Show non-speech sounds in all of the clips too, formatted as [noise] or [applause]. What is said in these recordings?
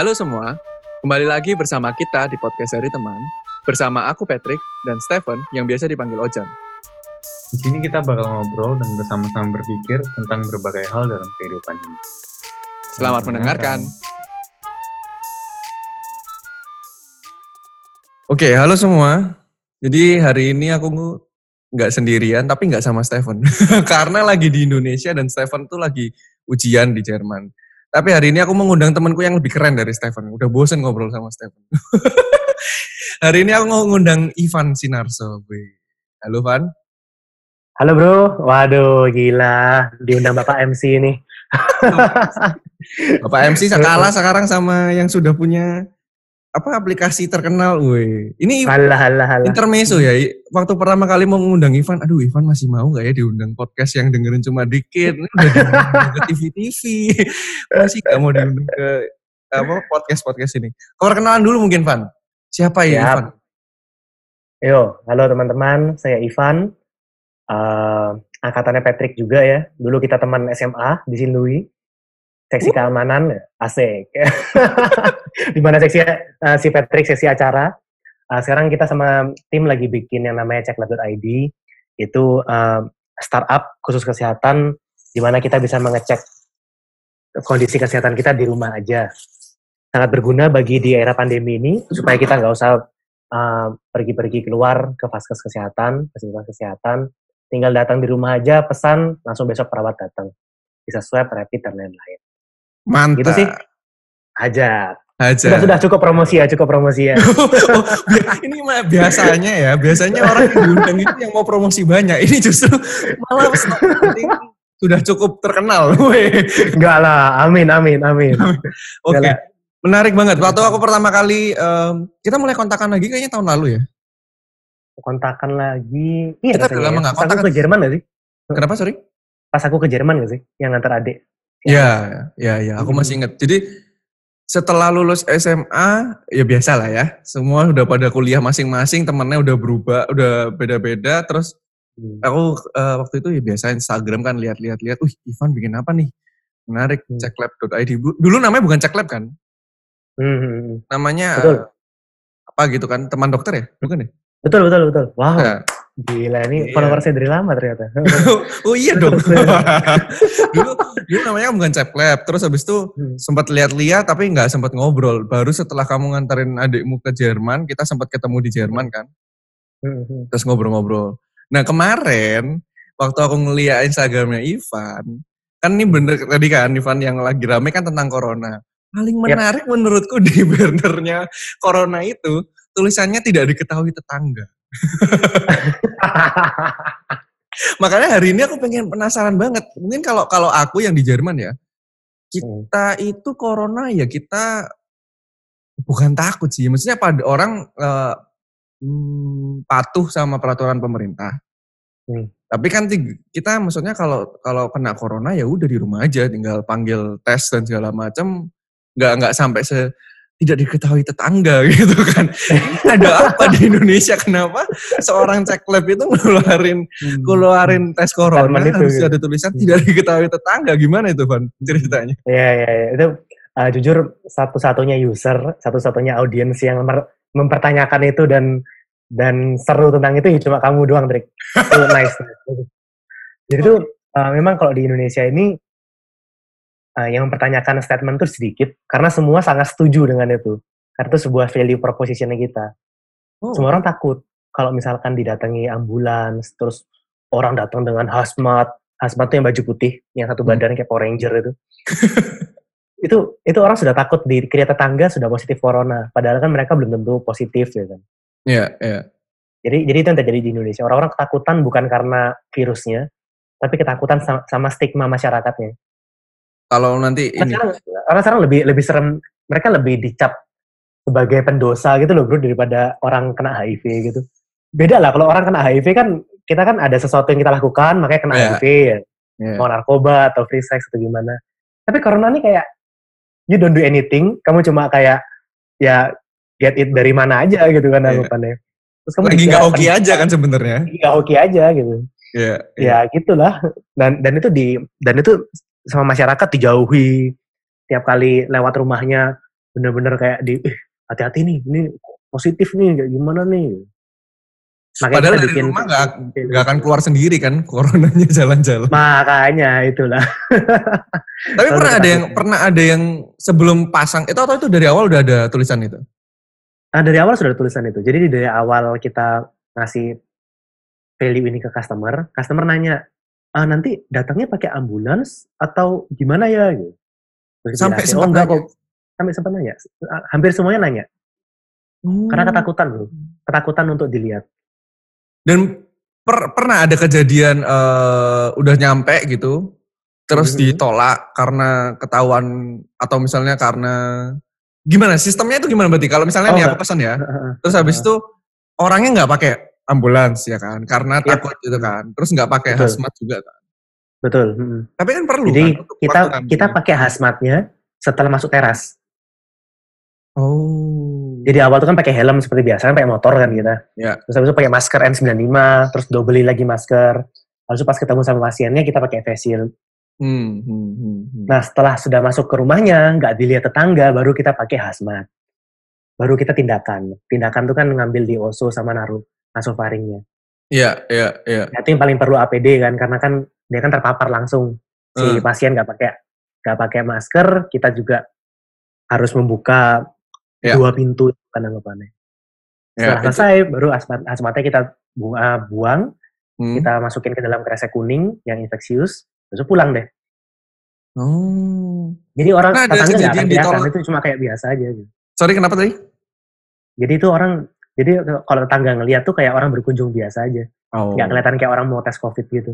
Halo semua, kembali lagi bersama kita di podcast dari teman. Bersama aku Patrick dan Stephen yang biasa dipanggil Ojan. Di sini kita bakal ngobrol dan bersama-sama berpikir tentang berbagai hal dalam kehidupan ini. Selamat mendengarkan. Oke, halo semua. Jadi hari ini aku nggak sendirian, tapi nggak sama Stephen. [laughs] Karena lagi di Indonesia dan Stephen tuh lagi ujian di Jerman. Tapi hari ini aku mengundang temanku yang lebih keren dari Stephen. Udah bosen ngobrol sama Stephen. [laughs] hari ini aku mau ngundang Ivan Sinarso. Halo, Van. Halo bro, waduh gila diundang Bapak MC ini. Bapak MC kalah sekarang sama yang sudah punya apa aplikasi terkenal, woi. Ini halah, halah, halah. intermezzo ya. Waktu pertama kali mau ngundang Ivan, aduh Ivan masih mau gak ya diundang podcast yang dengerin cuma dikit. Udah diundang ke TV-TV. Masih gak mau diundang ke apa podcast-podcast ini. Kau perkenalan dulu mungkin, Van. Siapa ya, Ivan? Yo, halo teman-teman, saya Ivan. Uh, angkatannya Patrick juga ya. Dulu kita teman SMA di Sindui seksi keamanan asik. [laughs] Di mana seksi uh, si Patrick seksi acara. Uh, sekarang kita sama tim lagi bikin yang namanya ceklat.id itu uh, startup khusus kesehatan di mana kita bisa mengecek kondisi kesehatan kita di rumah aja. Sangat berguna bagi di era pandemi ini supaya kita nggak usah pergi-pergi uh, keluar ke vaskes kesehatan fasilitas kesehatan. Tinggal datang di rumah aja pesan langsung besok perawat datang. Bisa swab rapid dan lain-lain Mantap. Gitu sih. Aja. Aja. Sudah, sudah cukup promosi ya, cukup promosi ya. [laughs] oh, ini mah biasanya ya, biasanya orang yang diundang itu yang mau promosi banyak. Ini justru malah [laughs] sudah cukup terkenal. Enggak lah, amin, amin, amin. Oke, okay. menarik banget. Waktu aku pertama kali, um, kita mulai kontakan lagi kayaknya tahun lalu ya? Kontakan lagi, iya kita udah lama ya. nggak kontak. Aku ke Jerman gak sih? Kenapa, sorry? Pas aku ke Jerman gak sih? Yang antar adik. Ya, ya, ya. Aku masih ingat. Jadi setelah lulus SMA, ya biasa lah ya. Semua udah pada kuliah masing-masing, temennya udah berubah, udah beda-beda. Terus hmm. aku uh, waktu itu ya biasa Instagram kan lihat-lihat-lihat. Wih, Ivan bikin apa nih? Menarik, hmm. ceklab.id. Dulu namanya bukan ceklab kan? Hmm. Namanya betul. Uh, apa gitu kan? Teman dokter ya? Bukan ya? Betul, betul, betul. Wow. Nah, Gila, ini iya. followersnya dari lama ternyata. [laughs] oh iya dong. [laughs] dulu, dulu namanya bukan cep lab. Terus habis itu hmm. sempat lihat-lihat tapi nggak sempat ngobrol. Baru setelah kamu nganterin adikmu ke Jerman, kita sempat ketemu di Jerman kan. Hmm. Terus ngobrol-ngobrol. Nah kemarin, waktu aku ngeliat Instagramnya Ivan, kan ini bener tadi kan Ivan yang lagi rame kan tentang Corona. Paling menarik yep. menurutku di [laughs] bannernya Corona itu, tulisannya tidak diketahui tetangga. [laughs] Makanya hari ini aku pengen penasaran banget. Mungkin kalau kalau aku yang di Jerman ya, kita hmm. itu corona ya kita bukan takut sih. Maksudnya pada orang uh, hmm, patuh sama peraturan pemerintah. Hmm. Tapi kan kita maksudnya kalau kalau kena corona ya udah di rumah aja, tinggal panggil tes dan segala macam. Nggak nggak sampai se tidak diketahui tetangga [laughs] gitu kan. Ada apa di Indonesia kenapa seorang cek lab itu ngeluarin hmm. keluarin tes corona itu, harus gitu. ada tulisan hmm. tidak diketahui tetangga. Gimana itu Van ceritanya? Iya iya ya. itu uh, jujur satu-satunya user, satu-satunya audiens yang mempertanyakan itu dan dan seru tentang itu ya cuma kamu doang, Drik. Itu nice. [laughs] Jadi itu uh, memang kalau di Indonesia ini uh, yang mempertanyakan statement itu sedikit karena semua sangat setuju dengan itu. Karena itu sebuah value propositionnya kita. Oh. semua orang takut kalau misalkan didatangi ambulans terus orang datang dengan hazmat. Hazmat itu yang baju putih yang satu hmm. badan kayak Power Ranger itu. [laughs] Itu itu orang sudah takut di kria tetangga sudah positif corona padahal kan mereka belum tentu positif ya kan? Iya yeah, iya. Yeah. jadi jadi itu yang terjadi di Indonesia. Orang-orang ketakutan bukan karena virusnya tapi ketakutan sama, sama stigma masyarakatnya kalau nanti ini. Sekarang, orang sekarang lebih lebih serem, mereka lebih dicap sebagai pendosa gitu loh bro daripada orang kena HIV gitu. Beda lah kalau orang kena HIV kan kita kan ada sesuatu yang kita lakukan makanya kena yeah. HIV ya. Yeah. Mau narkoba atau free sex atau gimana. Tapi corona ini kayak you don't do anything, kamu cuma kayak ya get it dari mana aja gitu kan yeah. anggapannya. Terus kamu lagi nggak oke aja kan sebenarnya. Nggak oke aja gitu. Yeah, yeah. Ya gitulah. Dan dan itu di dan itu sama masyarakat dijauhi tiap kali lewat rumahnya bener-bener kayak di "Ih, hati-hati nih ini positif nih kayak gimana nih makanya Padahal dari bikin rumah nggak nggak akan keluar sendiri kan, [laughs] coronanya jalan-jalan. makanya itulah [laughs] Tapi pernah ada yang pernah ada yang sebelum pasang itu atau itu dari awal udah ada tulisan itu? Nah, dari awal sudah ada tulisan itu. Jadi dari awal kita ngasih value ini ke customer, customer nanya, ah, nanti datangnya pakai ambulans atau gimana ya? Gitu. Terus Sampai sempat oh enggak nanya? kok. Sampai sempat nanya. Ah, Hampir semuanya nanya. Karena Hmm. ketakutan bro. Ketakutan untuk dilihat. Dan per- pernah ada kejadian eh, udah nyampe gitu, terus Mhm. ditolak karena ketahuan atau misalnya karena gimana sistemnya itu gimana berarti? Kalau misalnya Oh, nih aku pesan ya, terus habis itu orangnya nggak pakai ambulans ya kan, karena Yap. takut gitu kan, terus nggak pakai Betul. hazmat juga kan. Betul. mm. Tapi kan perlu Jadi kan kita kita pakai hazmatnya setelah masuk teras. Oh. Jadi awal itu kan pakai helm seperti biasa, kan pakai motor kan kita. Ya. Terus habis itu pakai masker N95, terus dobeli lagi masker. Itu pas ketemu sama pasiennya kita pakai face shield. Hmm, hmm, hmm, hmm. Nah setelah sudah masuk ke rumahnya, nggak dilihat tetangga, baru kita pakai hazmat. Baru kita tindakan. Tindakan itu kan ngambil di oso sama naruh nasofaringnya. Iya, iya, iya. Nah, itu yang paling perlu APD kan, karena kan dia kan terpapar langsung. Si Hmm. pasien nggak pakai nggak pakai masker, kita juga harus membuka Ya. dua pintu kan anggapannya. Ya, Setelah itu. selesai, baru hazmat, hazmatnya kita ah, buang, Hmm. kita masukin ke dalam kresek kuning yang infeksius, terus pulang deh. Oh. Jadi orang ada tetangga nggak akan kelihatan, ditolak. itu cuma kayak biasa aja. Gitu. Sorry kenapa tadi? Jadi itu orang, jadi kalau tetangga ngeliat tuh kayak orang berkunjung biasa aja, Oh. nggak kelihatan kayak orang mau tes covid gitu.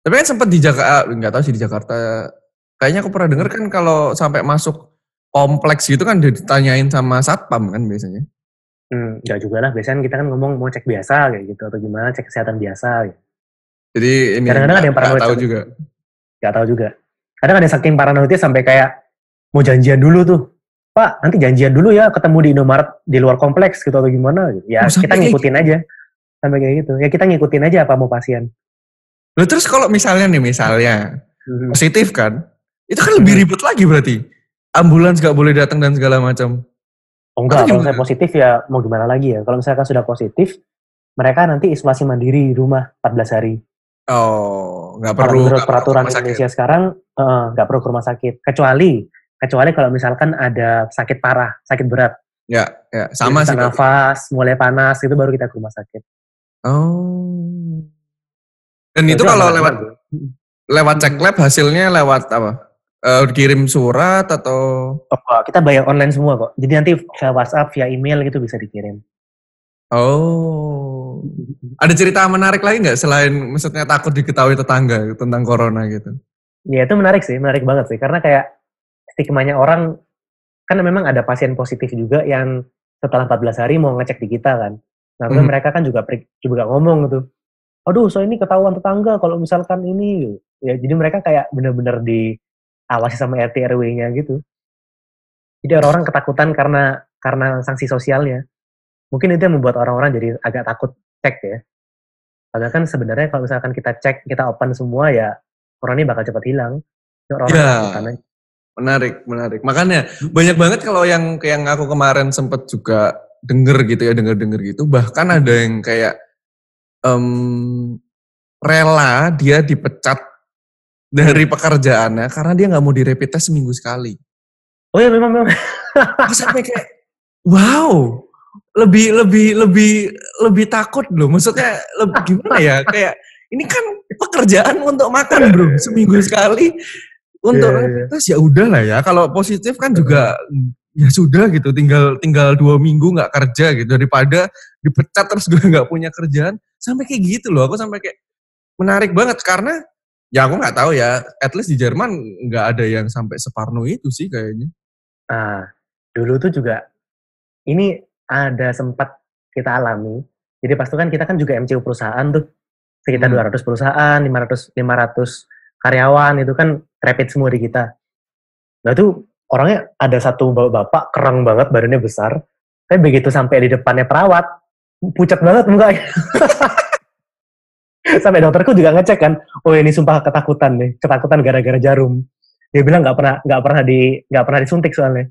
Tapi kan sempat di Jakarta, nggak tahu sih di Jakarta. Kayaknya aku pernah denger kan kalau sampai masuk kompleks gitu kan ditanyain sama satpam kan biasanya. Hmm, nggak juga lah, biasanya kita kan ngomong mau cek biasa kayak gitu atau gimana cek kesehatan biasa. Gitu. Jadi ini Kadang-kadang ada yang paranoid tahu sama- juga. Nggak tahu juga. Kadang ada saking paranoidnya sampai kayak mau janjian dulu tuh. Pak, nanti janjian dulu ya ketemu di Indomaret di luar kompleks gitu atau gimana gitu. Ya Oh, kita kayak ngikutin aja. Sampai kayak gitu. Ya kita ngikutin aja apa mau pasien. Loh, terus kalau misalnya nih misalnya Hmm. positif kan, itu kan lebih Hmm. ribet lagi berarti. Ambulans nggak boleh datang dan segala macam. Oh enggak, Atau kalau saya positif ya mau gimana lagi ya. Kalau misalkan sudah positif, mereka nanti isolasi mandiri di rumah 14 hari. Oh, nggak perlu. menurut peraturan. Indonesia sekarang, eh, nggak perlu ke rumah sakit. Kecuali, kecuali kalau misalkan ada sakit parah, sakit berat. Ya, ya, sama sih. nafas, mulai panas, itu baru kita ke rumah sakit. Oh. Dan Ya, itu kalau aman-aman, lewat lewat cek lab hasilnya lewat apa? Eh, kirim surat atau Oh, kita bayar online semua kok. Jadi nanti via WhatsApp, via email gitu bisa dikirim. Oh. Ada cerita menarik lagi nggak selain maksudnya takut diketahui tetangga tentang corona gitu? Ya itu menarik sih, menarik banget sih. Karena kayak stigmanya orang, kan memang ada pasien positif juga yang setelah 14 hari mau ngecek di kita kan. Nah, terus Hmm. mereka kan juga juga ngomong gitu. Aduh, saya ini ketahuan tetangga kalau misalkan ini. Ya, jadi mereka kayak bener-bener diawasi sama RT RW-nya gitu. Jadi orang-orang ketakutan karena karena sanksi sosialnya. Mungkin itu yang membuat orang-orang jadi agak takut cek ya. Padahal kan sebenarnya kalau misalkan kita cek, kita open semua ya orang ini bakal cepat hilang. Orang Ya. Menarik, menarik. Makanya banyak banget kalau yang yang aku kemarin sempet juga denger gitu ya, denger-denger gitu. Bahkan ada yang kayak em, rela dia dipecat dari pekerjaannya karena dia nggak mau di rapid test seminggu sekali. Oh ya memang memang. Aku sampai kayak wow lebih lebih lebih lebih takut loh maksudnya lebih gimana ya kayak ini kan pekerjaan untuk makan bro seminggu sekali untuk iya. rapid test ya udah lah ya kalau positif kan juga ya sudah gitu tinggal tinggal dua minggu nggak kerja gitu daripada dipecat terus [laughs] gue nggak punya kerjaan sampai kayak gitu loh aku sampai kayak menarik banget karena ya aku nggak tahu ya at least di Jerman nggak ada yang sampai separno itu sih kayaknya Nah, dulu tuh juga ini ada sempat kita alami. Jadi pas itu kan kita kan juga MCU perusahaan tuh. Sekitar Hmm. 200 perusahaan, 500 500 karyawan itu kan rapid semua di kita. Nah itu orangnya ada satu bapak kereng banget, badannya besar. Tapi begitu sampai di depannya perawat, pucat banget mukanya. [laughs] sampai dokterku juga ngecek kan, oh ini sumpah ketakutan nih, ketakutan gara-gara jarum. Dia bilang nggak pernah nggak pernah di nggak pernah disuntik soalnya.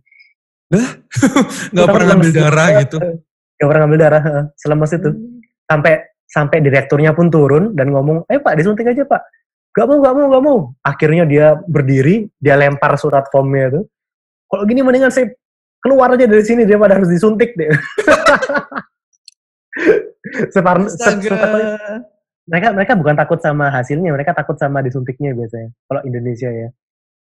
[laughs] Nggak Tapi pernah ngambil darah gitu. Nggak pernah ngambil darah, heeh. selemes itu. Sampai sampai direkturnya pun turun dan ngomong, "Eh Pak, disuntik aja Pak." Gak mau, gak mau, gak mau. Akhirnya dia berdiri, dia lempar surat formnya itu. Kalau gini mendingan saya keluar aja dari sini daripada harus disuntik deh. [laughs] Separ, se- Astaga. se- mereka mereka bukan takut sama hasilnya, mereka takut sama disuntiknya biasanya. Kalau Indonesia ya.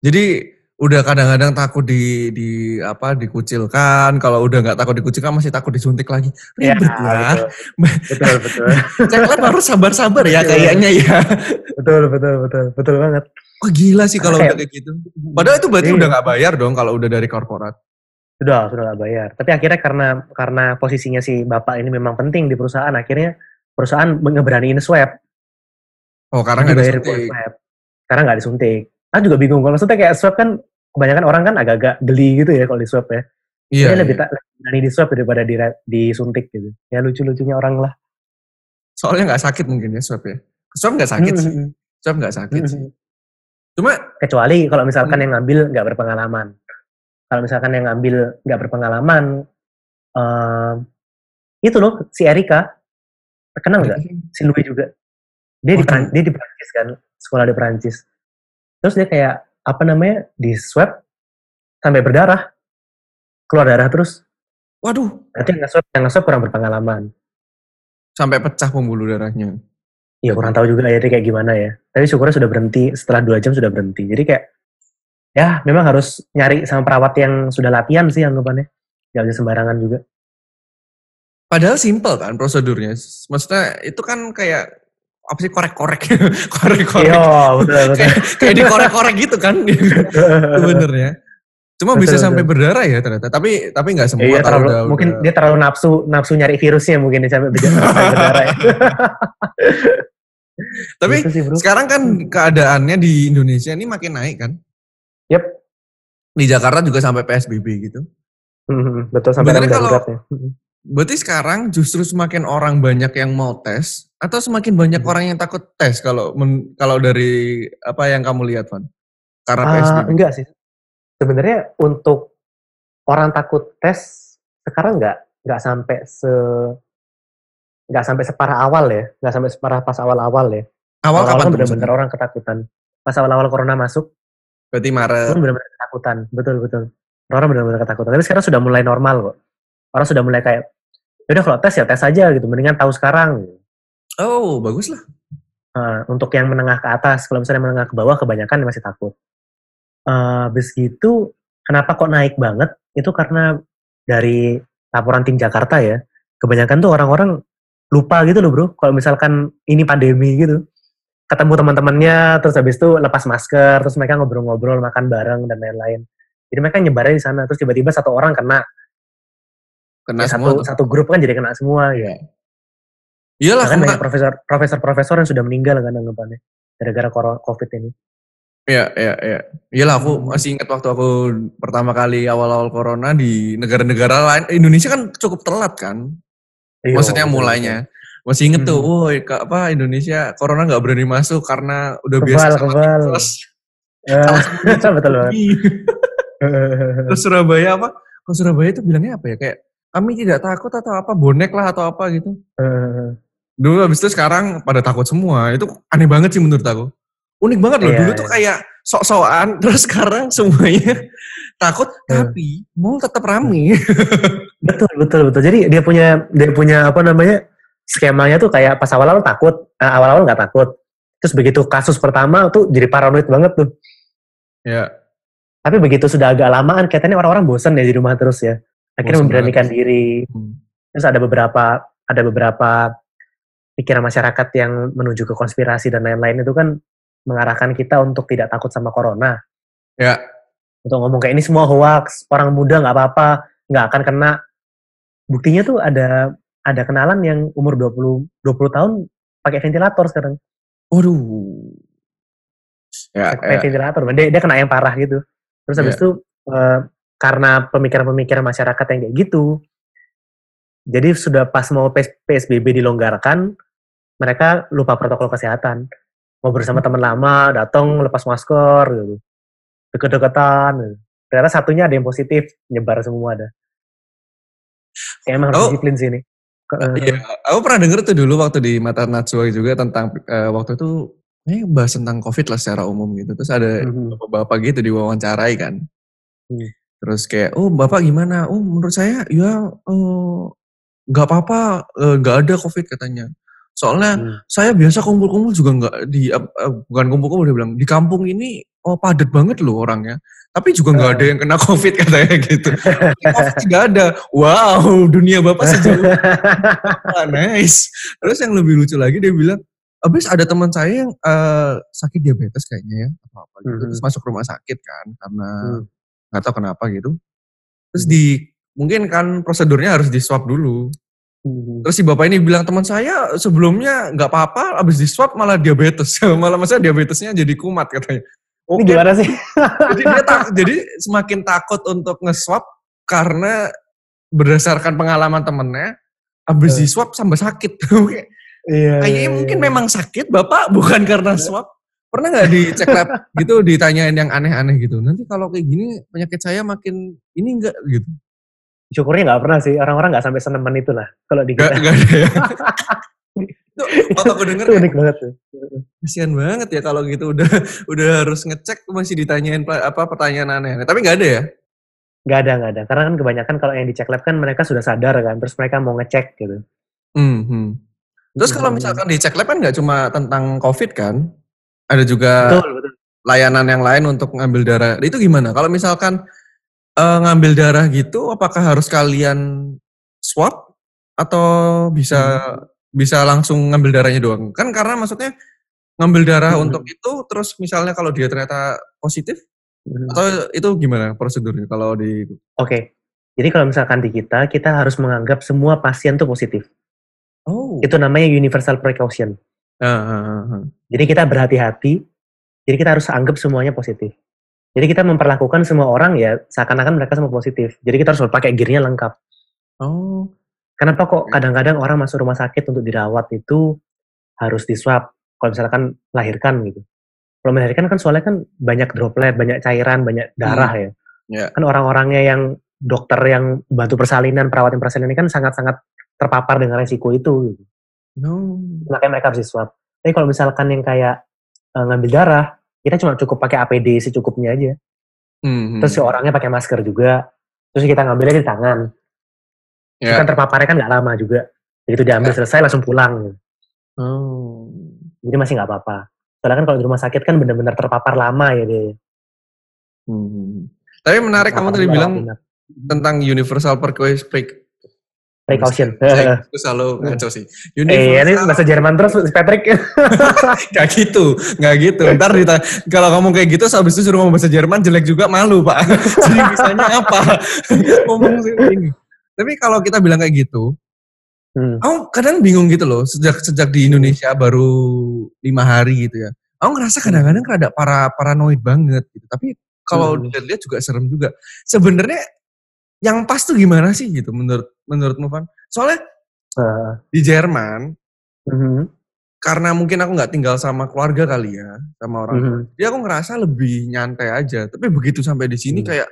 Jadi udah kadang-kadang takut di di apa dikucilkan. Kalau udah nggak takut dikucilkan masih takut disuntik lagi. Ribet ya. [laughs] betul, betul, betul, Cek lab harus sabar-sabar ya kayaknya ya. betul, betul, betul, betul banget. Wah gila sih kalau udah kayak gitu. Padahal itu berarti Iya. udah nggak bayar dong kalau udah dari korporat. Sudah, sudah nggak bayar. Tapi akhirnya karena karena posisinya si bapak ini memang penting di perusahaan, akhirnya perusahaan ngeberaniin swab. Oh karena nggak disuntik. swab. Karena nggak disuntik. Ah juga bingung. Kalau maksudnya kayak swab kan kebanyakan orang kan agak-agak geli gitu ya kalau di swab ya. Iya. Dia lebih iya. tak lebih berani di swab daripada di, disuntik gitu. Ya lucu-lucunya orang lah. Soalnya nggak sakit mungkin ya swab ya. Swab nggak sakit sih. Mm-mm. Swab nggak sakit sih. Cuma Kecuali kalau misalkan Hmm. yang ngambil nggak berpengalaman. Kalau misalkan yang ngambil nggak berpengalaman, em, itu loh si Erika, kenal nggak? si Louis juga. Dia di Waduh. Peran- dia di Perancis kan, sekolah di Perancis. Terus dia kayak apa namanya di swab sampai berdarah, keluar darah terus. waduh Berarti yang nge-swab yang nge-swab kurang berpengalaman. sampai pecah pembuluh darahnya. Iya kurang tahu juga ya kayak gimana ya. Tapi syukurnya sudah berhenti setelah dua jam sudah berhenti. Jadi kayak ya memang harus nyari sama perawat yang sudah latihan sih anggapannya. Bisa sembarangan juga. Padahal simple kan prosedurnya. Maksudnya itu kan kayak apa sih korek-korek, [laughs] korek-korek. Iya betul betul. kayak, kayak dikorek-korek gitu kan [laughs] sebenarnya. Cuma bisa Betul, sampai berdarah ya ternyata. Tapi tapi nggak semua Iya, terlalu, udah, mungkin udah- dia terlalu nafsu nafsu nyari virusnya mungkin dia sampai berdarah [laughs] ya. Tapi Gitu sih, bro. sekarang kan keadaannya di Indonesia ini makin naik kan. Yep. Di Jakarta juga sampai PSBB gitu. Hmm, betul sampai kalau-. Hmm. Berarti sekarang justru semakin orang banyak yang mau tes atau semakin banyak Hmm. orang yang takut tes kalau men- kalau dari apa yang kamu lihat, Van? Karena PSBB. enggak sih. Sebenarnya untuk orang takut tes sekarang enggak enggak sampai se enggak sampai separah awal ya, enggak sampai separah pas awal-awal ya. Awal Awal-awal kapan kan benar-benar orang ketakutan. Pas awal-awal corona masuk, Berarti Maret. benar-benar ketakutan. Betul betul. Orang benar-benar ketakutan. Tapi sekarang sudah mulai normal kok. Orang sudah mulai kayak, udah kalau tes ya tes aja gitu. Mendingan tahu sekarang. Oh, bagus lah. Nah, untuk yang menengah ke atas, kalau misalnya menengah ke bawah, kebanyakan masih takut. Eh, habis gitu, kenapa kok naik banget? Itu karena dari laporan tim Jakarta ya, kebanyakan tuh orang-orang lupa gitu loh bro, kalau misalkan ini pandemi gitu. Ketemu teman-temannya, terus habis itu lepas masker, terus mereka ngobrol-ngobrol, makan bareng, dan lain-lain. Jadi mereka nyebarnya di sana, terus tiba-tiba satu orang kena, Kena ya, semua satu, tuh. satu grup kan jadi kena semua. Gitu. Iyalah, kena. banyak profesor profesor-profesor yang sudah meninggal kan anggapannya gara-gara covid ini. Iya, iya, iya. Iyalah aku Hmm. masih ingat waktu aku pertama kali awal-awal corona di negara-negara lain. Indonesia kan cukup telat kan. Iya, Maksudnya mulainya. Masih inget tuh, Hmm. woi ka- apa Indonesia corona nggak berani masuk karena udah Kebal, biasa sama kebal. tipes. betul. [laughs] Eh, [laughs] betul banget. [laughs] Terus Surabaya apa? Kalau Surabaya itu bilangnya apa ya? Kayak kami tidak takut atau apa bonek lah atau apa gitu. Dulu habis itu sekarang pada takut semua. Itu aneh banget sih menurut aku. Unik banget loh. Iya, Dulu iya. tuh kayak sok-sokan. [laughs] Terus sekarang semuanya takut. Hmm. Tapi mau tetap rame. betul betul betul. Jadi dia punya dia punya apa namanya skemanya tuh kayak pas awal-awal takut, eh, awal-awal nggak takut. Terus begitu kasus pertama tuh jadi paranoid banget tuh. ya. Tapi begitu sudah agak lamaan, katanya orang-orang bosan ya di rumah terus ya. Akhirnya memberanikan diri. Hmm. Terus ada beberapa ada beberapa pikiran masyarakat yang menuju ke konspirasi dan lain-lain itu kan mengarahkan kita untuk tidak takut sama corona. Ya. Untuk ngomong kayak ini semua hoax, orang muda nggak apa-apa, nggak akan kena. Buktinya tuh ada ada kenalan yang umur 20 20 tahun pakai ventilator sekarang. Waduh. Ya, Pakai ya. ventilator, dia, dia kena yang parah gitu. Terus habis Iya. itu eh, karena pemikiran-pemikiran masyarakat yang kayak gitu, jadi sudah pas mau PS- PSBB dilonggarkan, mereka lupa protokol kesehatan. Mau bersama teman lama, datang lepas masker, gitu. deket-deketan, gitu. Ternyata satunya ada yang positif, nyebar semua ada. Kayak emang harus Oh. disiplin sih ini. Eh, Iya, aku pernah denger tuh dulu waktu di Mata Najwa juga tentang eh, waktu itu ini bahas tentang COVID lah secara umum gitu. Terus ada Mhm. bapak-bapak gitu diwawancarai kan. Hmm. Terus kayak, oh bapak gimana? Oh menurut saya ya eh, nggak apa-apa, eh, nggak ada COVID katanya. Soalnya Hmm. saya biasa kumpul-kumpul juga nggak di eh, bukan kumpul-kumpul dia bilang di kampung ini oh padat banget loh orangnya. Tapi juga nggak Ah. ada yang kena COVID [laughs] katanya gitu. COVID nggak ada. Wow, dunia bapak sejauh Ah, [laughs] nice. Terus yang lebih lucu lagi dia bilang, abis ada teman saya yang eh, sakit diabetes kayaknya ya, apa apa gitu. Terus masuk rumah sakit kan karena Hmm. Nggak tahu kenapa gitu. Terus di mungkin kan prosedurnya harus di swab dulu. Hmm. Terus si bapak ini bilang teman saya sebelumnya nggak apa-apa, abis di swab malah diabetes, [laughs] malah masa diabetesnya jadi kumat katanya. Ini Oke, gimana sih? [laughs] jadi dia tak- jadi [laughs] semakin takut untuk nge-swab karena berdasarkan pengalaman temennya, abis Eh. di swab sampai sakit. Iya. Kayaknya iya, mungkin iya. memang sakit bapak bukan karena swab. Pernah nggak dicek lab gitu ditanyain yang aneh-aneh gitu. Nanti kalau kayak gini penyakit saya makin ini enggak gitu. Syukurnya nggak pernah sih. Orang-orang nggak sampai senemen itu lah. Kalau di kita. enggak ada ya. [laughs] Itu aku denger itu unik banget tuh. kasihan banget ya kalau gitu udah udah harus ngecek masih ditanyain pa- apa pertanyaan aneh. Tapi nggak ada ya? Nggak ada, nggak ada. Karena kan kebanyakan kalau yang dicek lab kan mereka sudah sadar kan. Terus mereka mau ngecek gitu. Hmm, hmm. Terus kalau Hmm. misalkan di cek lab kan nggak cuma tentang COVID kan? Ada juga Betul, betul. layanan yang lain untuk ngambil darah. Itu gimana? Kalau misalkan eh, ngambil darah gitu, apakah harus kalian swab atau bisa Hmm. bisa langsung ngambil darahnya doang? Kan karena maksudnya ngambil darah Hmm. untuk itu, terus misalnya kalau dia ternyata positif, Hmm. atau itu gimana prosedurnya kalau di Oke. Jadi kalau misalkan di kita, kita harus menganggap semua pasien tuh positif. Oh. Itu namanya universal precaution. Ah. Jadi kita berhati-hati. Jadi kita harus anggap semuanya positif. Jadi kita memperlakukan semua orang ya seakan-akan mereka semua positif. Jadi kita harus pakai gearnya lengkap. Oh. Kenapa kok kadang-kadang orang masuk rumah sakit untuk dirawat itu harus di swab kalau misalkan melahirkan gitu. Kalau melahirkan kan soalnya kan banyak droplet, banyak cairan, banyak darah ya. Ya. Kan orang-orangnya yang dokter yang bantu persalinan, perawat yang persalinan ini kan sangat-sangat terpapar dengan resiko itu. Gitu. No. Makanya mereka harus di swab. Tapi kalau misalkan yang kayak eh, ngambil darah, kita cuma cukup pakai APD secukupnya aja. Hmm, Terus si orangnya pakai masker juga. Terus kita ngambilnya di tangan. Terus Ya. kan terpaparnya kan nggak lama juga. Begitu diambil selesai langsung pulang. gitu. Oh. Jadi masih nggak apa-apa. Soalnya kan kalau di rumah sakit kan benar-benar terpapar lama ya dia. Hmm. Tapi menarik kamu Terpapar tadi lama bilang tentang universal precaution. Precaution. Saya [laughs] itu selalu ngaco sih. eh, ini Universal bahasa Jerman terus Patrick. [laughs] Gak gitu, gak gitu. Ntar dita- kalau ngomong kayak gitu, habis itu suruh ngomong bahasa Jerman jelek juga malu pak. [laughs] Jadi bisanya apa? ngomong sih ini. Tapi kalau kita bilang kayak gitu, Hmm. aku kadang bingung gitu loh. Sejak sejak di Indonesia baru lima hari gitu ya. Aku ngerasa kadang-kadang rada para paranoid banget gitu. Tapi kalau Hmm. dilihat juga serem juga. Sebenarnya yang pas tuh gimana sih gitu menurut menurutmu Van? Soalnya Eh, di Jerman mhm, karena mungkin aku nggak tinggal sama keluarga kali ya, sama orang tua. mhm. Jadi aku ngerasa lebih nyantai aja. Tapi begitu sampai di sini Hmm. kayak,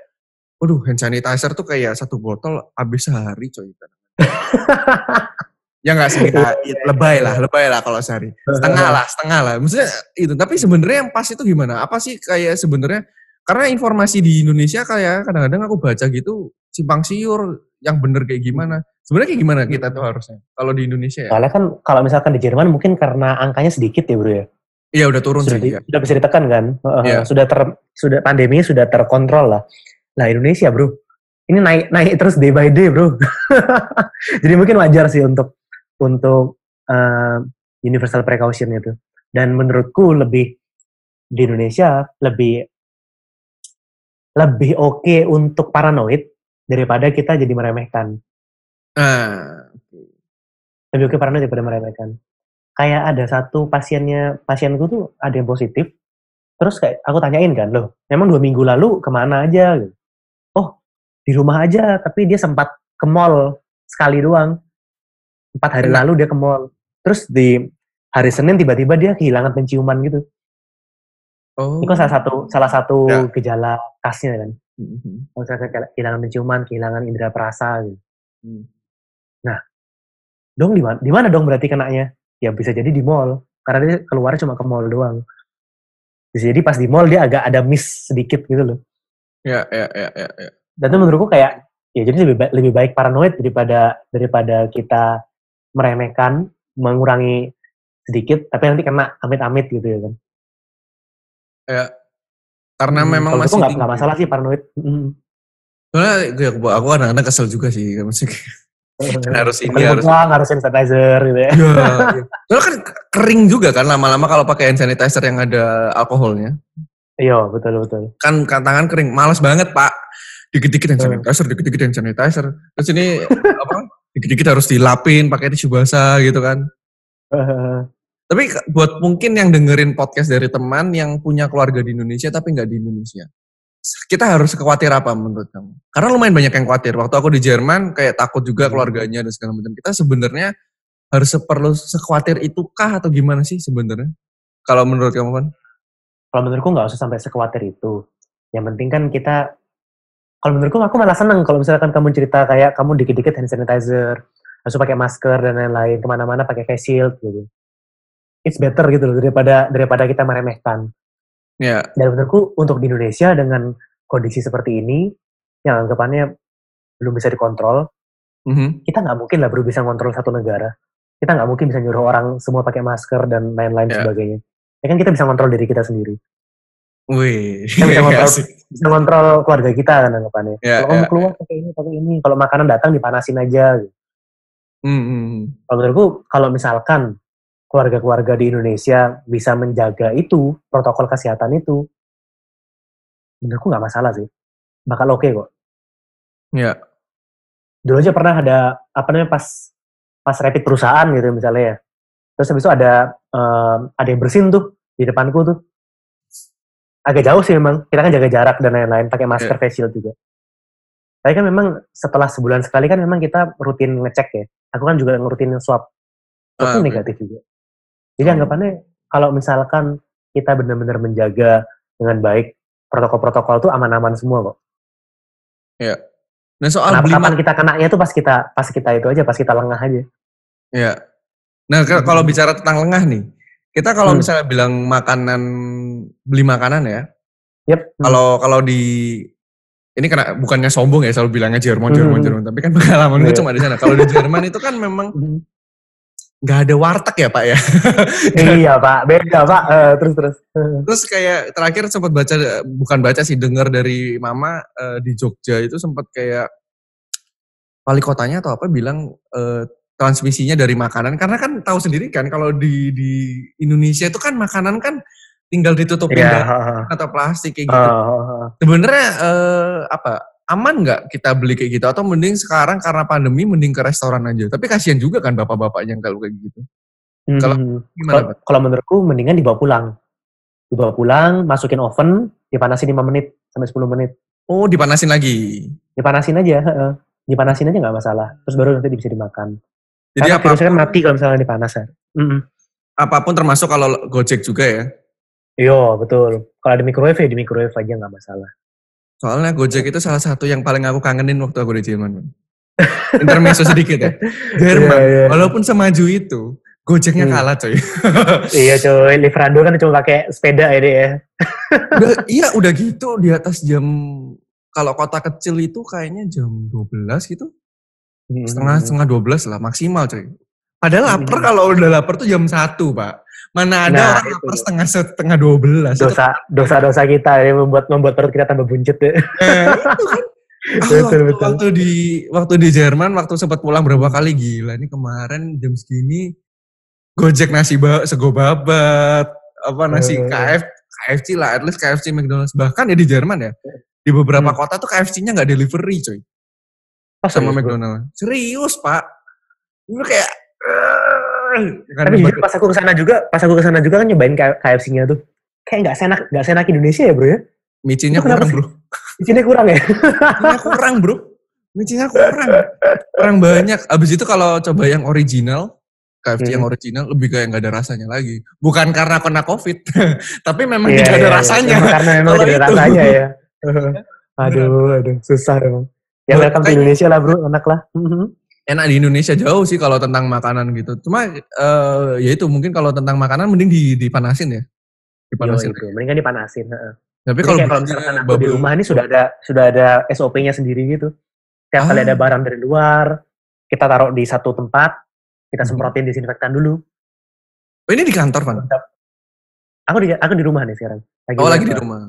waduh hand sanitizer tuh kayak satu botol habis sehari coy. [laughs] ya nggak sih kita lebay lah, lebay lah kalau sehari. Setengah lah, setengah lah. Maksudnya itu. Tapi sebenarnya yang pas itu gimana? Apa sih kayak sebenarnya? Karena informasi di Indonesia kayak kadang-kadang aku baca gitu simpang siur yang bener kayak gimana. Sebenarnya kayak gimana kita tuh harusnya kalau di Indonesia ya? Soalnya kan kalau misalkan di Jerman mungkin karena angkanya sedikit ya bro ya. Iya udah turun Sudah, sih. di- ya. sudah bisa ditekan kan. Heeh, Iya. Sudah ter sudah pandemi sudah terkontrol lah. Lah Indonesia bro. Ini naik naik terus day by day bro. [laughs] Jadi mungkin wajar sih untuk untuk eh, universal precaution itu. Dan menurutku lebih di Indonesia lebih lebih oke untuk paranoid daripada kita jadi meremehkan. Nah, lebih oke paranoid daripada meremehkan. Kayak ada satu pasiennya, pasienku tuh ada yang positif, terus kayak aku tanyain kan, loh, memang dua minggu lalu ke mana aja? Gitu. Oh, di rumah aja, tapi dia sempat ke mall sekali doang. Empat hari Kena. lalu dia ke mall. Terus di hari Senin tiba-tiba dia kehilangan penciuman gitu. oh. Itu kan salah satu salah satu Ya. gejala khasnya kan. Mhm. Misalkan kayak kehilangan penciuman, kehilangan indera perasa gitu. Hmm. Dong di mana? Di mana dong berarti kenanya? Ya bisa jadi di mall. Karena dia keluar cuma ke mall doang. Bisa jadi pas di mall dia agak ada miss sedikit gitu loh. Ya, ya, ya, ya, ya. Dan itu menurutku kayak ya jadi lebih baik, lebih baik paranoid daripada daripada kita meremehkan, mengurangi sedikit, tapi nanti kena amit-amit gitu ya kan. Ya. Karena Hmm, memang masih nggak nggak masalah sih paranoid. Mm. Soalnya gue, aku kadang-kadang kesel juga sih. [laughs] Maksudnya kan [laughs] harus ini Sekali harus. pegang, harus hand sanitizer gitu ya. Iya. iya. [laughs] Soalnya kan kering juga kan lama-lama kalau pakai hand sanitizer yang ada alkoholnya. Iya betul betul. Kan kan tangan kering. Males banget pak. Dikit-dikit hand Hmm. sanitizer, dikit-dikit hand sanitizer. Terus ini apa? Dikit-dikit harus dilapin pakai tisu basah gitu kan. Tapi buat mungkin yang dengerin podcast dari teman yang punya keluarga di Indonesia tapi nggak di Indonesia. Kita harus khawatir apa menurut kamu? Karena lumayan banyak yang khawatir. Waktu aku di Jerman kayak takut juga keluarganya dan segala macam. Kita sebenarnya harus perlu sekhawatir itukah atau gimana sih sebenarnya? Kalau menurut kamu kan? Kalau menurutku nggak usah sampai sekhawatir itu. Yang penting kan kita, kalau menurutku aku malah seneng kalau misalkan kamu cerita kayak kamu dikit-dikit hand sanitizer, langsung pakai masker dan lain-lain, ke mana-mana pakai face shield gitu. It's better gitu loh daripada daripada kita meremehkan. Ya, Dan menurutku untuk di Indonesia dengan kondisi seperti ini, yang anggapannya belum bisa dikontrol, mhm. kita nggak mungkin lah baru bisa ngontrol satu negara. Kita nggak mungkin bisa nyuruh orang semua pakai masker dan lain-lain Ya. sebagainya. Ya kan kita bisa ngontrol diri kita sendiri. Wih, Kita bisa [laughs] ngontrol, asik. bisa ngontrol keluarga kita kan anggapannya. Ya, Kalau kamu ya, keluar pakai ini, pakai ini. Kalau makanan datang dipanasin aja. gitu. Hmm, hmm, hmm. Kalau menurutku, kalau misalkan keluarga-keluarga di Indonesia bisa menjaga itu, protokol kesehatan itu, menurutku nggak masalah sih. Bakal oke kok. Ya, dulu aja pernah ada apa namanya pas pas rapid perusahaan gitu misalnya ya. Terus habis itu ada em, ada yang bersin tuh di depanku tuh. Agak jauh sih memang kita kan jaga jarak dan lain-lain pakai masker face shield juga. Tapi kan memang setelah sebulan sekali kan memang kita rutin ngecek ya. Aku kan juga ngurutin swab. Swab Ah, negatif juga jadi Oh. anggapannya kalau misalkan kita benar-benar menjaga dengan baik protokol-protokol tuh aman-aman semua kok ya. Nah soal Kenapa beli kapan kita kenanya tuh pas kita pas kita itu aja pas kita lengah aja Ya. Nah, ke- kalau Hmm. bicara tentang lengah nih, kita kalau Hmm. misalnya bilang makanan, beli makanan ya, Yep. Hmm. kalau kalau di ini karena bukannya sombong ya selalu bilangnya Jerman, Jerman, Hmm. Jerman, tapi kan [laughs] pengalaman gue Iya. cuma di sana. Kalau di Jerman itu kan [laughs] memang Hmm. Nggak ada warteg ya Pak ya. [laughs] iya pak, beda pak. Eh, terus terus. Terus kayak terakhir sempat baca, bukan baca sih, dengar dari Mama eh, di Jogja itu sempat kayak wali kotanya atau apa bilang eh, transmisinya dari makanan karena kan tahu sendiri kan kalau di di Indonesia itu kan makanan kan tinggal ditutupin ha. atau plastik kayak gitu. ha. Sebenarnya eh, apa aman nggak kita beli kayak gitu atau mending sekarang karena pandemi mending ke restoran aja. Tapi kasihan juga kan bapak-bapaknya kalau kayak gitu. Kalau- Hmm. Gimana Kalau menurutku mendingan dibawa pulang. Dibawa pulang, masukin oven, dipanasin 5 menit sampai 10 menit. Oh dipanasin lagi. Dipanasin aja, heeh. Dipanasin aja nggak masalah. Terus baru nanti bisa dimakan. Jadi Karena apa, virusnya kan mati kalau misalnya dipanas ya. Mm-mm. apa pun termasuk kalau Gojek juga ya. Iya, betul. Kalau di microwave ya di microwave aja nggak masalah. Soalnya Gojek itu salah satu yang paling aku kangenin waktu aku di Jerman. Bang. Intermezzo sedikit ya. Jerman, Iya, iya. walaupun semaju itu, Gojeknya Hmm. kalah coy. [laughs] iya coy, Livrando kan cuma pakai sepeda ya ya. [laughs] udah, iya udah gitu di atas jam, kalau kota kecil itu kayaknya jam 12 gitu. Hmm. Setengah, setengah 12 lah maksimal coy. Padahal lapar Hmm. kalau udah lapar tuh jam 1 pak. Mana ada Nah, orang itu. lapar setengah setengah 12. Itu dosa dosa dosa kita ya membuat membuat perut kita tambah buncit ya. Eh, itu kan. [laughs] Ah, Betul, waktu, betul. waktu di waktu di Jerman waktu sempat pulang berapa kali gila ini kemarin jam segini Gojek nasi ba sego babat apa nasi Eh. KF KFC lah at least KFC McDonald's bahkan ya di Jerman ya di beberapa Hmm. kota tuh KFC-nya nggak delivery coy Pas sama serius, bro. McDonald's serius pak itu kayak Tapi jujur pas aku ke sana juga, pas aku ke sana juga kan nyobain KFC-nya tuh. Kayak nggak senak, nggak senak Indonesia ya bro ya? micinnya kurang sih? bro sini kurang ya? micinnya kurang bro micinnya kurang kurang banyak abis itu kalau coba yang original KFC yang Hmm. original lebih kayak nggak ada rasanya lagi bukan karena kena covid [laughs] tapi memang tidak ada iya, iya. rasanya Emang Karena memang tidak ada rasanya ya. [laughs] Aduh, aduh, susah emang. Ya welcome to kayaknya- Indonesia lah bro, enak lah. [laughs] Enak di Indonesia jauh sih kalau tentang makanan gitu. Cuma eh, ya itu mungkin kalau tentang makanan mending di, dipanasin ya. Yo, Dipanasin. itu, mendingan dipanasin. heeh. Tapi kalau kayak kalau belanja misalkan aku di rumah ini sudah ada sudah ada SOP-nya sendiri gitu. Tiap kali Ah. ada barang dari luar, kita taruh di satu tempat, kita Mhm. semprotin disinfektan dulu. Oh, ini di kantor, Van? Aku di aku di rumah nih sekarang. Oh, lagi di rumah.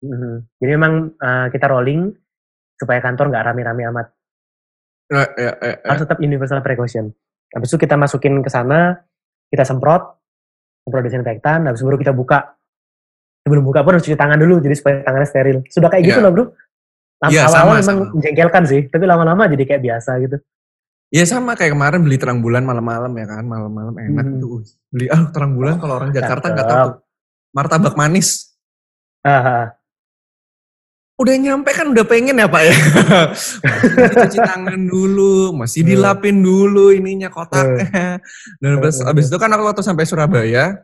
Mhm. Jadi memang eh, kita rolling supaya kantor nggak rame-rame amat. Eh, eh, eh, eh. Harus tetap universal precaution. Habis itu kita masukin ke sana, kita semprot, semprot disinfektan, habis itu baru kita buka. Sebelum buka pun harus cuci tangan dulu, jadi supaya tangannya steril. Sudah kayak gitu Iya. loh bro. Lama- Iya, Awal-awal sama, memang sama. menjengkelkan sih, tapi lama-lama jadi kayak biasa gitu. Ya sama kayak kemarin beli terang bulan malam-malam ya kan, malam-malam enak Mhm. tuh. Wih, Beli ah terang bulan kalau orang Jakarta nggak tahu. Martabak manis. Ah, ah. Udah nyampe kan udah pengen ya Pak ya. cuci tangan dulu, masih Hmm. dilapin dulu ininya kotaknya. Dan abis, Hmm. abis itu kan aku waktu sampai Surabaya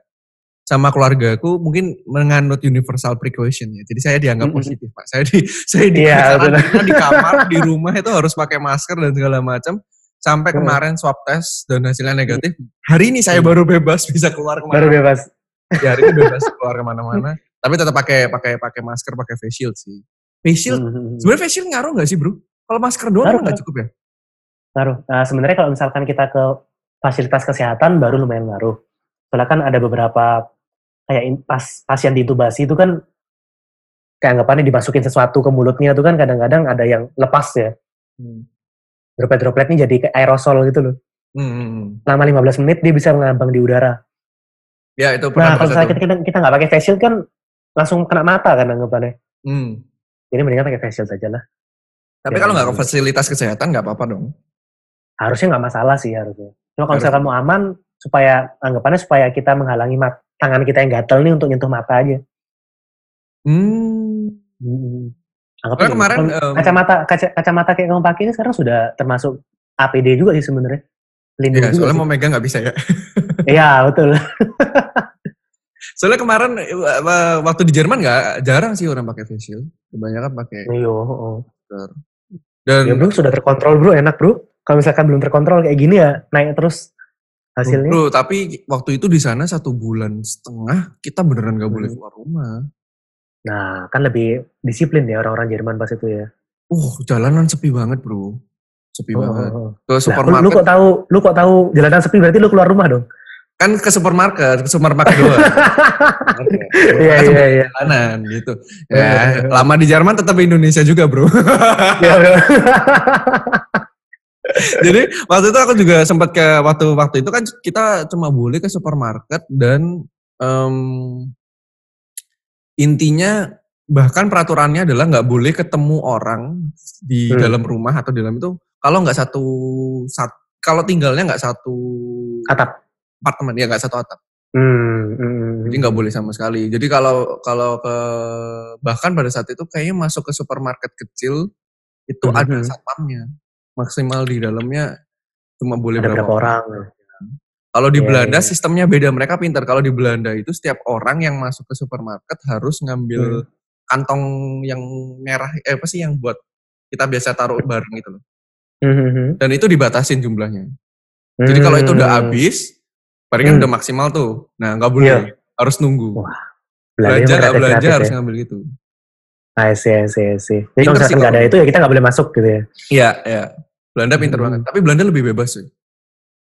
sama keluargaku mungkin menganut universal precaution ya. Jadi saya dianggap positif Pak. Saya di [laughs] saya di Iya, karantina di kamar di rumah itu harus pakai masker dan segala macam. Sampai kemarin swab test dan hasilnya negatif. Hari ini saya baru bebas bisa keluar ke mana Baru bebas. ya, hari ini bebas keluar ke mana-mana. Tapi tetap pakai pakai pakai masker, pakai face shield sih. Face shield, Mhm. sebenarnya face shield ngaruh nggak sih bro? Kalau masker doang nggak cukup ya? Ngaruh. Nah, sebenarnya kalau misalkan kita ke fasilitas kesehatan baru lumayan ngaruh. Soalnya kan ada beberapa kayak in- pas pasien diintubasi itu kan kayak anggapannya dimasukin sesuatu ke mulutnya itu kan kadang-kadang ada yang lepas ya. Droplet-dropletnya jadi kayak aerosol gitu loh. Hmm, hmm, hmm. Selama 15 menit dia bisa mengambang di udara. Ya itu Nah, pernah kalau baca misalnya kita, kita, nggak pakai face shield kan langsung kena mata kan anggapannya. Hmm. Jadi mendingan pakai face shield saja lah. Tapi Ya, kalau nggak ke iya. fasilitas kesehatan nggak apa-apa dong. Harusnya nggak masalah sih harusnya. Cuma kalau misalkan mau aman, supaya anggapannya supaya kita menghalangi mat, tangan kita yang gatel nih untuk nyentuh mata aja. Hmm. Anggap Karena aja kemarin, em, kacamata kaca, kacamata kayak kamu pakai ini sekarang sudah termasuk APD juga sih sebenarnya. Ya, juga soalnya sih. mau megang nggak bisa ya. Iya betul. [laughs] Soalnya kemarin waktu di Jerman nggak jarang sih orang pakai face shield. Kebanyakan pakai Iya. oh. Dan Ya bro sudah terkontrol bro, enak bro. Kalau misalkan belum terkontrol kayak gini ya naik terus hasilnya. Bro, tapi waktu itu di sana satu bulan setengah kita beneran nggak boleh Hmm. keluar rumah. Nah kan lebih disiplin ya orang-orang Jerman pas itu ya. Uh, jalanan sepi banget bro. Sepi Oh, banget. Ke Lah, lu, lu supermarket, kok tahu, lu kok tahu jalanan sepi berarti lu keluar rumah dong? Kan ke supermarket, ke supermarket doang. [laughs] Iya Kan iya iya. jalanan gitu. Iya, Ya, iya. lama di Jerman tetap Indonesia juga bro. Iya bro. [laughs] Jadi waktu itu aku juga sempat ke waktu waktu itu kan kita cuma boleh ke supermarket dan em, intinya bahkan peraturannya adalah nggak boleh ketemu orang di Hmm. dalam rumah atau di dalam itu kalau nggak satu sat, kalau tinggalnya nggak satu Atap. Apartemen ya nggak satu atap. Hmm, hmm, Jadi nggak boleh sama sekali. Jadi kalau kalau ke bahkan pada saat itu kayaknya masuk ke supermarket kecil itu Mhm. ada satpamnya. Maksimal di dalamnya cuma boleh ada berapa orang? Kalau di Iya, Belanda iya. sistemnya beda, mereka pintar. Kalau di Belanda itu setiap orang yang masuk ke supermarket harus ngambil Hmm. kantong yang merah, eh apa sih yang buat kita biasa taruh barang gitu loh. Hmm, hmm, hmm. Dan itu dibatasin jumlahnya. Jadi kalau itu udah Hmm. habis, berarti kan Hmm. udah maksimal tuh. Nah nggak boleh, Iya. harus nunggu. Wah, emang nggak kreatif harus ya. ngambil gitu. I see, I see, I see. Jadi Pinter kalau misalkan nggak ada itu ya kita nggak boleh masuk gitu ya. Iya, iya. Belanda pintar Hmm. banget. Tapi Belanda lebih bebas sih.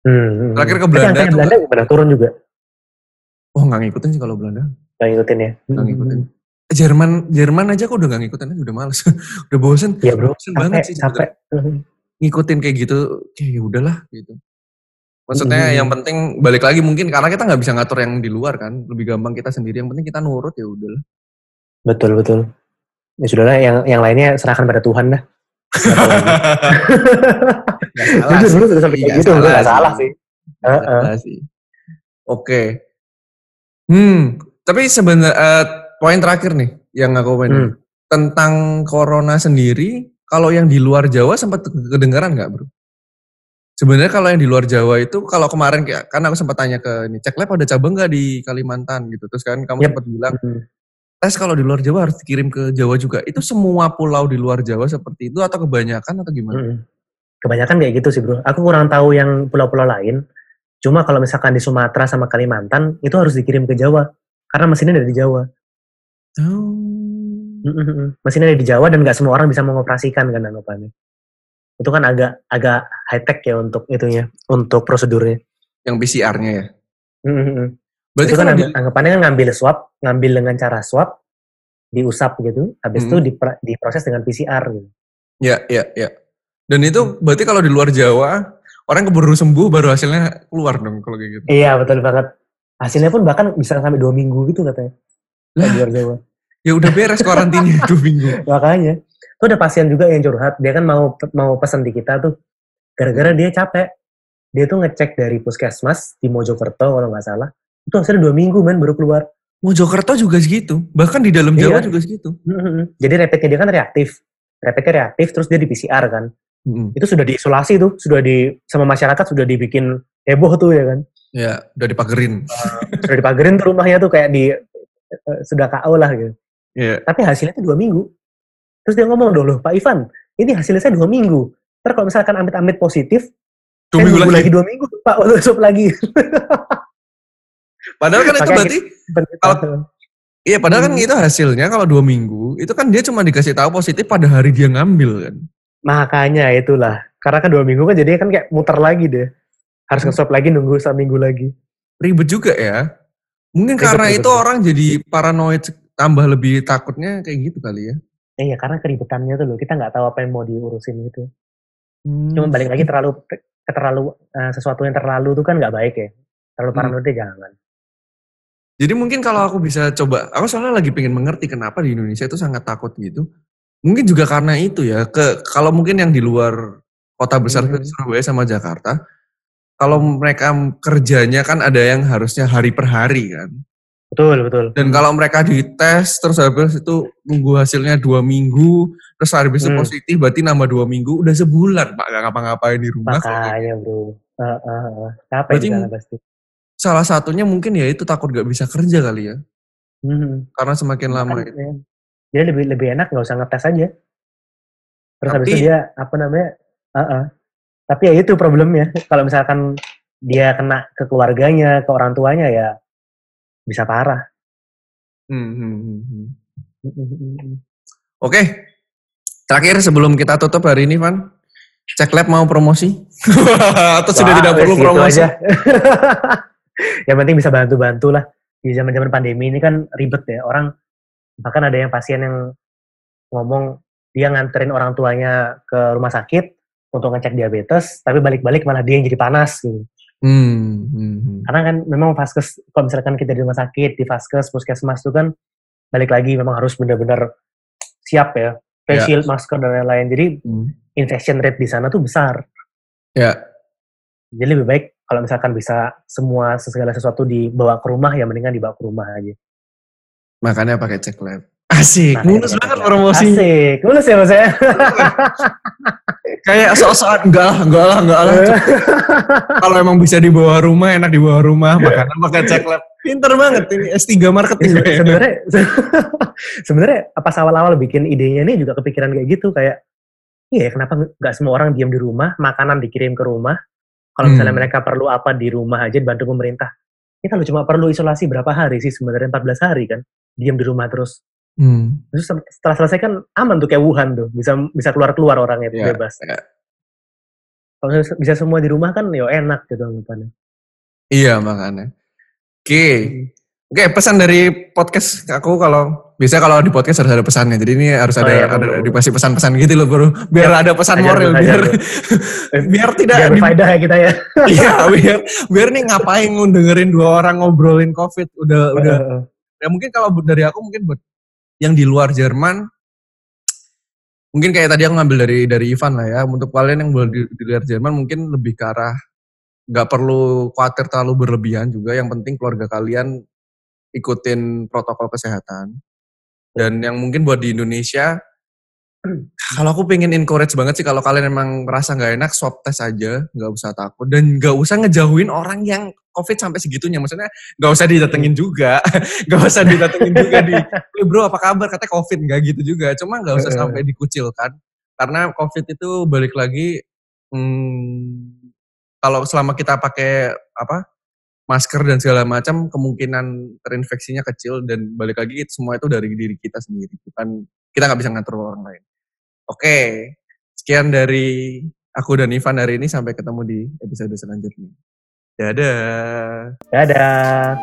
Hmm, hmm, Terakhir hmm. ke Tapi Belanda tuh Belanda gimana? Turun juga? Oh nggak ngikutin sih kalau Belanda. Nggak ngikutin ya? Nggak ngikutin. Hmm. Jerman Jerman aja kok udah nggak ngikutin aja udah males. [laughs] udah bosen. Iya bro, Bosen banget capek, sih capek. ngikutin kayak gitu kayak ya udahlah gitu. Maksudnya Hmm. yang penting balik lagi mungkin karena kita nggak bisa ngatur yang di luar kan, lebih gampang kita sendiri. Yang penting kita nurut ya udahlah. Betul, betul. Ya sudahlah, yang yang lainnya serahkan pada Tuhan dah. [laughs] Jujur, dulu sudah sampai kayak gitu, salah salah sih. Heeh. salah sih. Oke. Hmm, tapi sebenarnya poin terakhir nih yang aku pengen Hmm. tentang corona sendiri. Kalau yang di luar Jawa sempat kedengaran nggak, bro? Sebenarnya kalau yang di luar Jawa itu, kalau kemarin kayak, kan aku sempat tanya ke ini, cek lab ada cabang nggak di Kalimantan gitu. Terus kan kamu Yep. sempat bilang tes kalau di luar Jawa harus dikirim ke Jawa juga. Itu semua pulau di luar Jawa seperti itu atau kebanyakan atau gimana? Kebanyakan kayak gitu sih bro. Aku kurang tahu yang pulau-pulau lain. Cuma kalau misalkan di Sumatera sama Kalimantan itu harus dikirim ke Jawa karena mesinnya dari Jawa. Oh. Mesinnya ada di Jawa dan nggak semua orang bisa mengoperasikan kan anggapannya. Itu kan agak agak high tech ya untuk itunya, untuk prosedurnya. Yang PCR-nya ya. Mm-mm. Berarti itu kan di, angg- anggapannya kan ngambil swab, ngambil dengan cara swab, diusap gitu, habis itu Mm. dipra- diproses dengan PCR gitu. ya, ya, ya. Dan itu berarti kalau di luar Jawa orang keburu sembuh baru hasilnya keluar dong kalau kayak gitu. Iya betul banget. Hasilnya pun bahkan bisa sampai dua minggu gitu katanya. Kalau di luar Jawa. Ya udah beres [laughs] karantinnya dua minggu. Makanya. Tuh ada pasien juga yang curhat, dia kan mau mau pesan di kita tuh. Gara-gara dia capek. Dia tuh ngecek dari puskesmas di Mojokerto kalau nggak salah. Itu hasilnya dua minggu men baru keluar. Mojokerto juga segitu. Bahkan di dalam Jawa Iya. juga segitu. Mhm. Jadi rapidnya dia kan reaktif. Rapidnya reaktif terus dia di PCR kan. Mm-mm. Itu sudah diisolasi tuh, sudah di sama masyarakat sudah dibikin heboh tuh ya kan. Ya, udah dipagerin. Sudah dipagerin tuh rumahnya tuh kayak di eh, sudah KO lah gitu. Iya. Tapi hasilnya tuh dua minggu. Terus dia ngomong loh Pak Ivan, ini hasilnya saya dua minggu. Ntar kalau misalkan amit-amit positif, Dua saya minggu lagi. lagi dua minggu, Pak, untuk swab lagi. [laughs] Padahal kan itu berarti, iya padahal kan Hmm. itu hasilnya kalau dua minggu, itu kan dia cuma dikasih tahu positif pada hari dia ngambil kan. Makanya itulah. Karena kan dua minggu kan jadinya kan kayak muter lagi deh. Harus Hmm. nge-swab lagi, nunggu seminggu lagi. Ribet juga ya. Mungkin Ribet, karena ribet, itu ribet. orang jadi paranoid tambah lebih takutnya kayak gitu kali ya. Eh, Iya, karena keribetannya tuh loh. Kita nggak tahu apa yang mau diurusin gitu. Hmm. Cuma balik lagi terlalu terlalu eh, sesuatu yang terlalu tuh kan nggak baik ya. Terlalu Hmm. paranoid deh jangan. Jadi mungkin kalau aku bisa coba, aku soalnya lagi pengen mengerti kenapa di Indonesia itu sangat takut gitu. Mungkin juga karena itu ya. Ke kalau mungkin yang di luar kota besar Hmm. seperti Surabaya sama Jakarta, kalau mereka kerjanya kan ada yang harusnya hari per hari kan. Betul, betul. Dan kalau mereka dites terus habis itu nunggu hasilnya dua minggu, terus hari besok Hmm. positif berarti nambah dua minggu, udah sebulan pak gak ngapa-ngapain di rumah. Makanya bro. Uh, uh, uh. Capek di sana pasti. Salah satunya mungkin ya itu takut gak bisa kerja kali ya, Hmm. karena semakin lama itu. ya, Jadi lebih lebih enak nggak usah ngetes aja. Terus habis Tapi- itu dia apa namanya? uh, uh. Tapi ya itu problemnya. Kalau misalkan dia kena ke keluarganya, ke orang tuanya ya bisa parah. Hmm, hmm, hmm, hmm. Oke, terakhir sebelum kita tutup hari ini, Van, cek lab mau promosi [laughs] atau sudah tidak perlu promosi? aja. [laughs] yang penting bisa bantu-bantu lah. Di zaman-zaman pandemi ini kan ribet ya. Orang bahkan ada yang pasien yang ngomong dia nganterin orang tuanya ke rumah sakit untuk ngecek diabetes, tapi balik-balik malah dia yang jadi panas gitu. Hmm, hmm, hmm. Karena kan memang vaskes, kalau misalkan kita di rumah sakit, di vaskes, puskesmas itu kan balik lagi memang harus benar-benar siap ya. Face Ya. shield, masker, dan lain-lain. Jadi Hmm. infection rate di sana tuh besar. Ya, Jadi lebih baik kalau misalkan bisa semua segala sesuatu dibawa ke rumah, ya mendingan dibawa ke rumah aja. makanya pakai cek lab. Asik, Makanya mulus banget promosi. Asik, mulus ya mas ya. Kayak sok-sokan enggak lah, enggak lah, enggak lah. Kalau emang bisa di bawah rumah, enak di bawah rumah, makanya pakai cek lab. Pinter banget ini S3 marketing. Se- sebenarnya [laughs] sebenarnya pas awal-awal bikin idenya ini juga kepikiran kayak gitu kayak iya kenapa nggak semua orang diam di rumah makanan dikirim ke rumah kalau misalnya Hmm. mereka perlu apa di rumah aja dibantu pemerintah ya kalau cuma perlu isolasi berapa hari sih sebenarnya 14 hari kan diam di rumah terus Hmm. terus se- setelah selesai kan aman tuh kayak Wuhan tuh bisa bisa keluar keluar orangnya tuh Ya, bebas ya. kalau bisa- bisa semua di rumah kan ya enak gitu anggapannya Iya makanya. Oke, Hmm. oke pesan dari podcast aku kalau biasanya kalau di podcast harus ada pesannya. Jadi ini harus Oh, ada iya, ada betul. dikasih pesan-pesan gitu loh bro. Biar ada pesan Ajar, moral, ajar, biar ajar. [laughs] biar tidak biar berfaedah ya kita ya [laughs] Iya, biar biar nih ngapain dengerin dua orang ngobrolin covid. Udah udah. Ya mungkin kalau dari aku mungkin buat yang di luar Jerman mungkin kayak tadi aku ngambil dari dari Ivan lah ya. Untuk kalian yang di, di luar Jerman mungkin lebih ke arah nggak perlu khawatir terlalu berlebihan juga. Yang penting keluarga kalian ikutin protokol kesehatan. Dan yang mungkin buat di Indonesia [clears throat] Kalau aku pengen encourage banget sih kalau kalian emang merasa nggak enak swab test aja, nggak usah takut dan nggak usah ngejauhin orang yang COVID sampai segitunya. Maksudnya nggak usah didatengin juga, [laughs] nggak usah didatengin juga di, [laughs] "Eh, bro apa kabar? Katanya COVID nggak gitu juga. Cuma nggak usah sampai dikucilkan karena COVID itu balik lagi, hmm, kalau selama kita pakai apa masker dan segala macam kemungkinan terinfeksinya kecil dan balik lagi semua itu dari diri kita sendiri, bukan kita nggak bisa ngatur orang lain. Oke, sekian dari aku dan Ivan hari ini. Sampai ketemu di episode selanjutnya. Dadah. Dadah.